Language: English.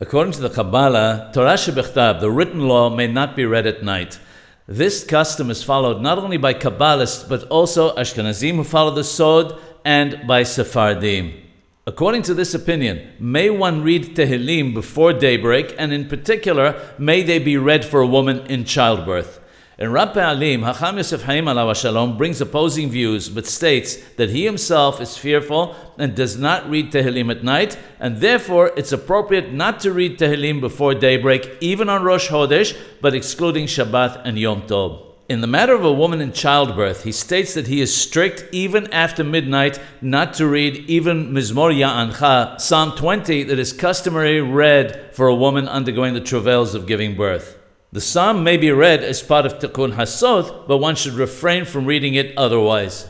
According to the Kabbalah, Torah Shebechtab, the written law, may not be read at night. This custom is followed not only by Kabbalists, but also Ashkenazim who follow the Sod and by Sephardim. According to this opinion, may one read Tehillim before daybreak, and in particular, may they be read for a woman in childbirth. In Rab Pe'alim, Hacham Yosef Haim alav Shalom brings opposing views, but states that he himself is fearful and does not read Tehillim at night, and therefore it's appropriate not to read Tehillim before daybreak, even on Rosh Chodesh, but excluding Shabbat and Yom Tov. In the matter of a woman in childbirth, he states that he is strict even after midnight not to read even Mizmor Ya'ancha, Psalm 20, that is customary read for a woman undergoing the travails of giving birth. The psalm may be read as part of Tikkun Hatzot, but one should refrain from reading it otherwise.